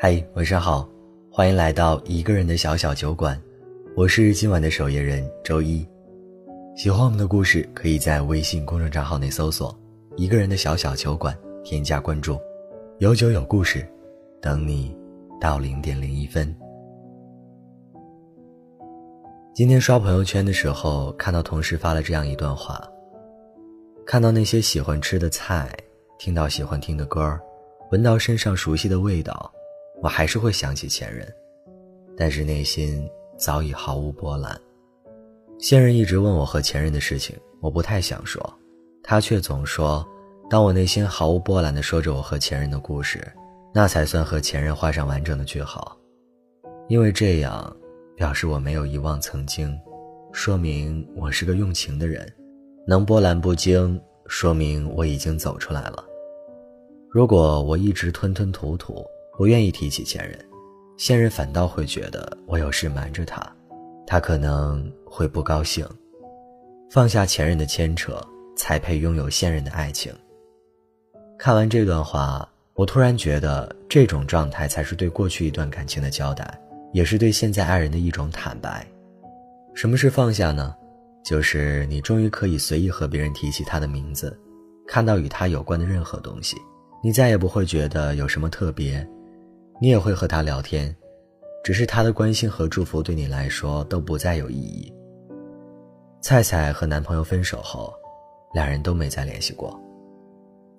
嗨，晚上好，欢迎来到一个人的小小酒馆，我是今晚的守夜人周一。喜欢我们的故事，可以在微信公众账号内搜索“一个人的小小酒馆”，添加关注，有酒有故事，等你到零点零一分。今天刷朋友圈的时候，看到同事发了这样一段话：看到那些喜欢吃的菜，听到喜欢听的歌，闻到身上熟悉的味道。我还是会想起前任，但是内心早已毫无波澜。现任一直问我和前任的事情，我不太想说，他却总说，当我内心毫无波澜地说着我和前任的故事，那才算和前任画上完整的句号。因为这样，表示我没有遗忘曾经，说明我是个用情的人，能波澜不惊，说明我已经走出来了。如果我一直吞吞吐吐，不愿意提起前任，现任反倒会觉得我有事瞒着他，他可能会不高兴。放下前任的牵扯，才配拥有现任的爱情。看完这段话，我突然觉得这种状态才是对过去一段感情的交代，也是对现在爱人的一种坦白。什么是放下呢？就是你终于可以随意和别人提起他的名字，看到与他有关的任何东西，你再也不会觉得有什么特别。你也会和他聊天，只是他的关心和祝福对你来说都不再有意义。菜菜和男朋友分手后，两人都没再联系过。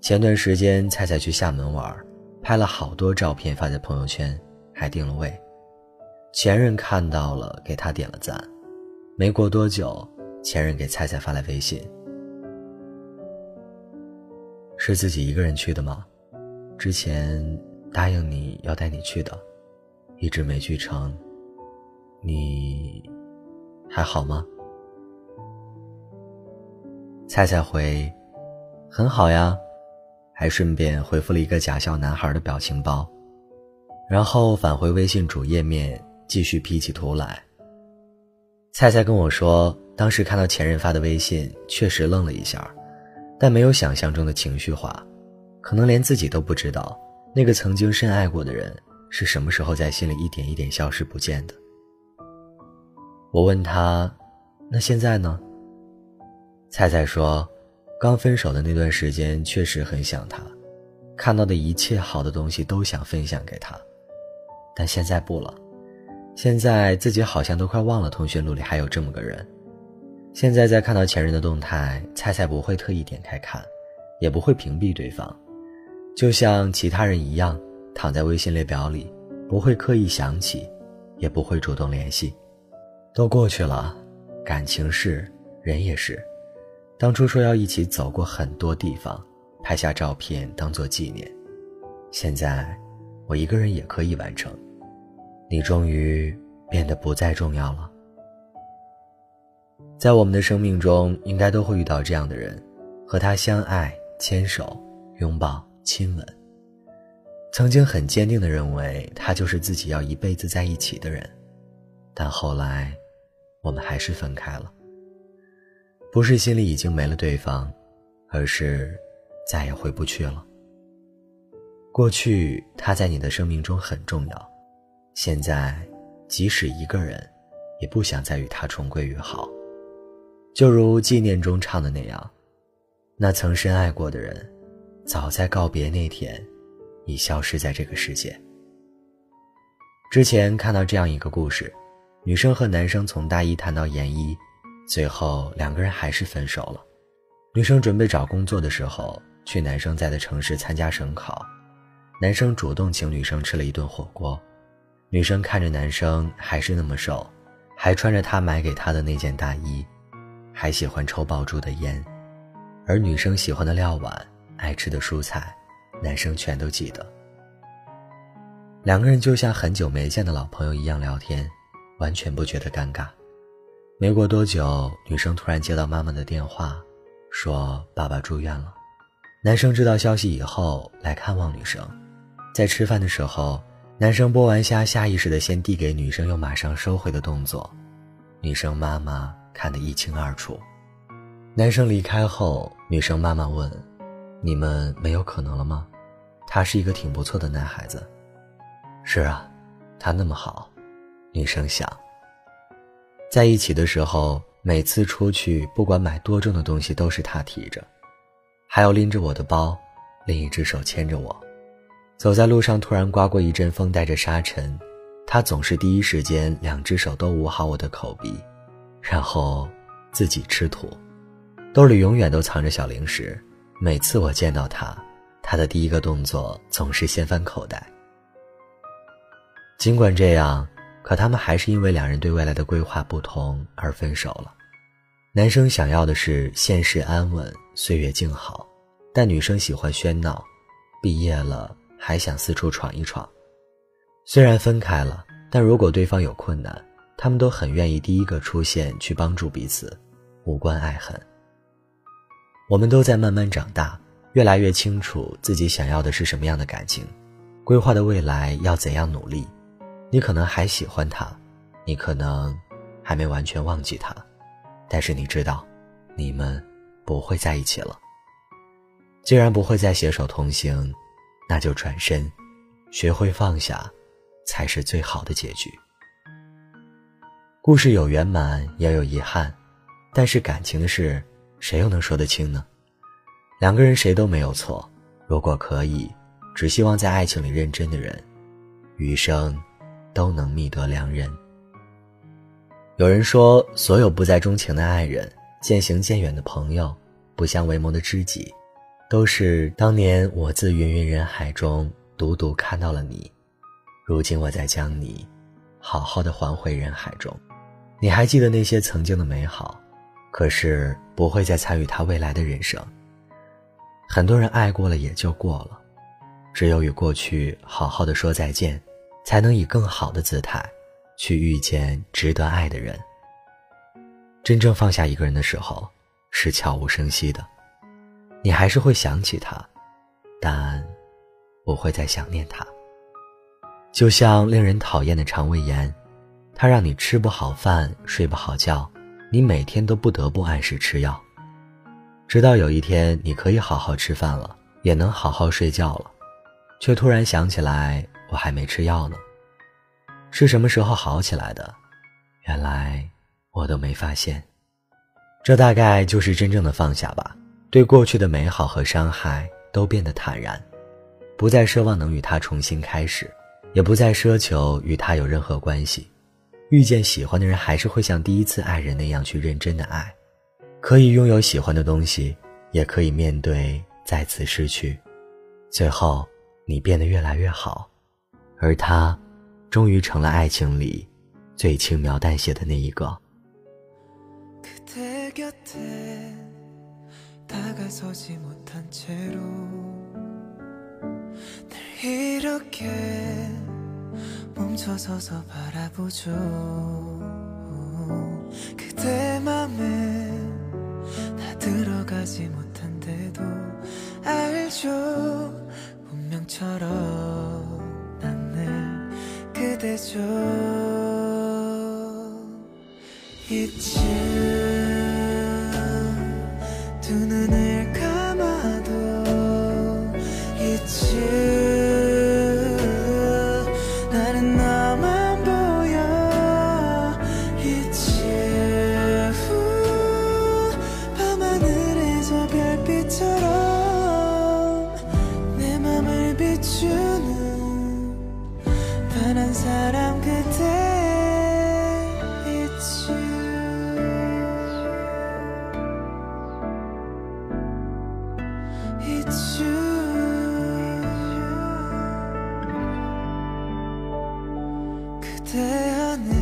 前段时间，菜菜去厦门玩，拍了好多照片发在朋友圈，还定了位。前任看到了，给他点了赞。没过多久，前任给菜菜发来微信：“是自己一个人去的吗？之前……”答应你要带你去的，一直没去成。你还好吗？菜菜回，很好呀，还顺便回复了一个假笑男孩的表情包，然后返回微信主页面继续 P 起图来。菜菜跟我说，当时看到前任发的微信，确实愣了一下，但没有想象中的情绪化，可能连自己都不知道。那个曾经深爱过的人是什么时候在心里一点一点消失不见的？我问他：“那现在呢？”菜菜说：“刚分手的那段时间确实很想他，看到的一切好的东西都想分享给他，但现在不了。现在自己好像都快忘了通讯录里还有这么个人。现在再看到前任的动态，菜菜不会特意点开看，也不会屏蔽对方。”就像其他人一样，躺在微信列表里，不会刻意想起，也不会主动联系，都过去了。感情是，人也是。当初说要一起走过很多地方，拍下照片当做纪念。现在，我一个人也可以完成。你终于变得不再重要了。在我们的生命中，应该都会遇到这样的人，和他相爱、牵手、拥抱。亲吻。曾经很坚定的认为他就是自己要一辈子在一起的人，但后来，我们还是分开了。不是心里已经没了对方，而是再也回不去了。过去他在你的生命中很重要，现在即使一个人，也不想再与他重归于好。就如纪念中唱的那样，那曾深爱过的人。早在告别那天，已消失在这个世界。之前看到这样一个故事，女生和男生从大一谈到研一，最后两个人还是分手了。女生准备找工作的时候，去男生在的城市参加省考，男生主动请女生吃了一顿火锅。女生看着男生还是那么瘦，还穿着他买给她的那件大衣，还喜欢抽爆珠的烟，而女生喜欢的料碗。爱吃的蔬菜，男生全都记得。两个人就像很久没见的老朋友一样聊天，完全不觉得尴尬。没过多久，女生突然接到妈妈的电话，说爸爸住院了。男生知道消息以后来看望女生，在吃饭的时候，男生剥完虾，下意识的先递给女生，又马上收回的动作，女生妈妈看得一清二楚。男生离开后，女生妈妈问。你们没有可能了吗？他是一个挺不错的男孩子。是啊，他那么好，女生想。在一起的时候，每次出去，不管买多重的东西，都是他提着，还要拎着我的包，另一只手牵着我。走在路上，突然刮过一阵风，带着沙尘，他总是第一时间两只手都捂好我的口鼻，然后自己吃土，兜里永远都藏着小零食。每次我见到他，他的第一个动作总是掀翻口袋。尽管这样，可他们还是因为两人对未来的规划不同而分手了。男生想要的是现实安稳、岁月静好，但女生喜欢喧闹，毕业了还想四处闯一闯。虽然分开了，但如果对方有困难，他们都很愿意第一个出现去帮助彼此，无关爱恨。我们都在慢慢长大，越来越清楚自己想要的是什么样的感情，规划的未来要怎样努力。你可能还喜欢他，你可能还没完全忘记他，但是你知道，你们不会在一起了。既然不会再携手同行，那就转身，学会放下，才是最好的结局。故事有圆满，也有遗憾，但是感情的事，谁又能说得清呢？两个人谁都没有错，如果可以，只希望在爱情里认真的人，余生。都能觅得良人。有人说，所有不再钟情的爱人，渐行渐远的朋友，不相为谋的知己，都是当年我自芸芸人海中独独看到了你，如今我再将你好好的还回人海中。你还记得那些曾经的美好，可是不会再参与他未来的人生。很多人爱过了也就过了，只有与过去好好的说再见。才能以更好的姿态，去遇见值得爱的人。真正放下一个人的时候，是悄无声息的，你还是会想起他，但不会再想念他。就像令人讨厌的肠胃炎，它让你吃不好饭，睡不好觉，你每天都不得不按时吃药，直到有一天你可以好好吃饭了，也能好好睡觉了，却突然想起来。我还没吃药呢，是什么时候好起来的？原来我都没发现。这大概就是真正的放下吧，对过去的美好和伤害都变得坦然，不再奢望能与他重新开始，也不再奢求与他有任何关系。遇见喜欢的人，还是会像第一次爱人那样去认真的爱，可以拥有喜欢的东西，也可以面对再次失去。最后，你变得越来越好。而他，终于成了爱情里最轻描淡写的那一个。 멈춰서서 바라보죠. 그대 맘에 나 들어가지 못한데도 알죠. 운명처럼 난 늘 그대죠. 잊지 비추는 변한 사람 그대 있지 그대 안에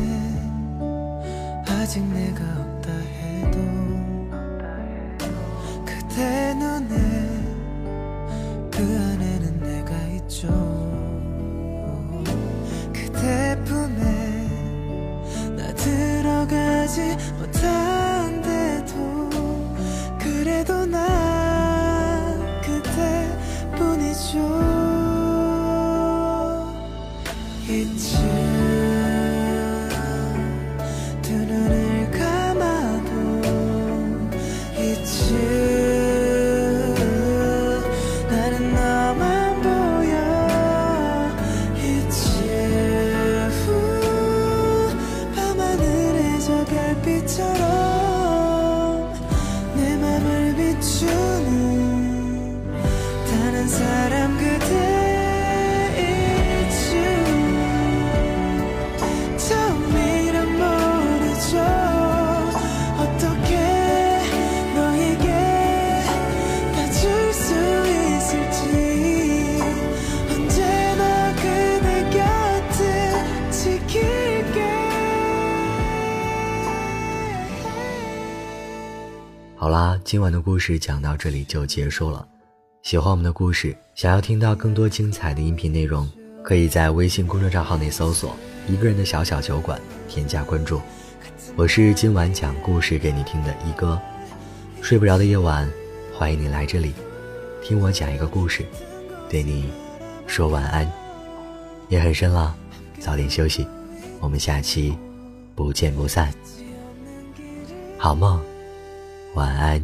아직 내가 없다 해 今晚的故事讲到这里就结束了。喜欢我们的故事，想要听到更多精彩的音频内容，可以在微信公众账号内搜索“一个人的小小酒馆”，添加关注。我是今晚讲故事给你听的一哥。睡不着的夜晚，欢迎你来这里，听我讲一个故事，对你说晚安。夜很深了，早点休息。我们下期不见不散。好梦。晚安。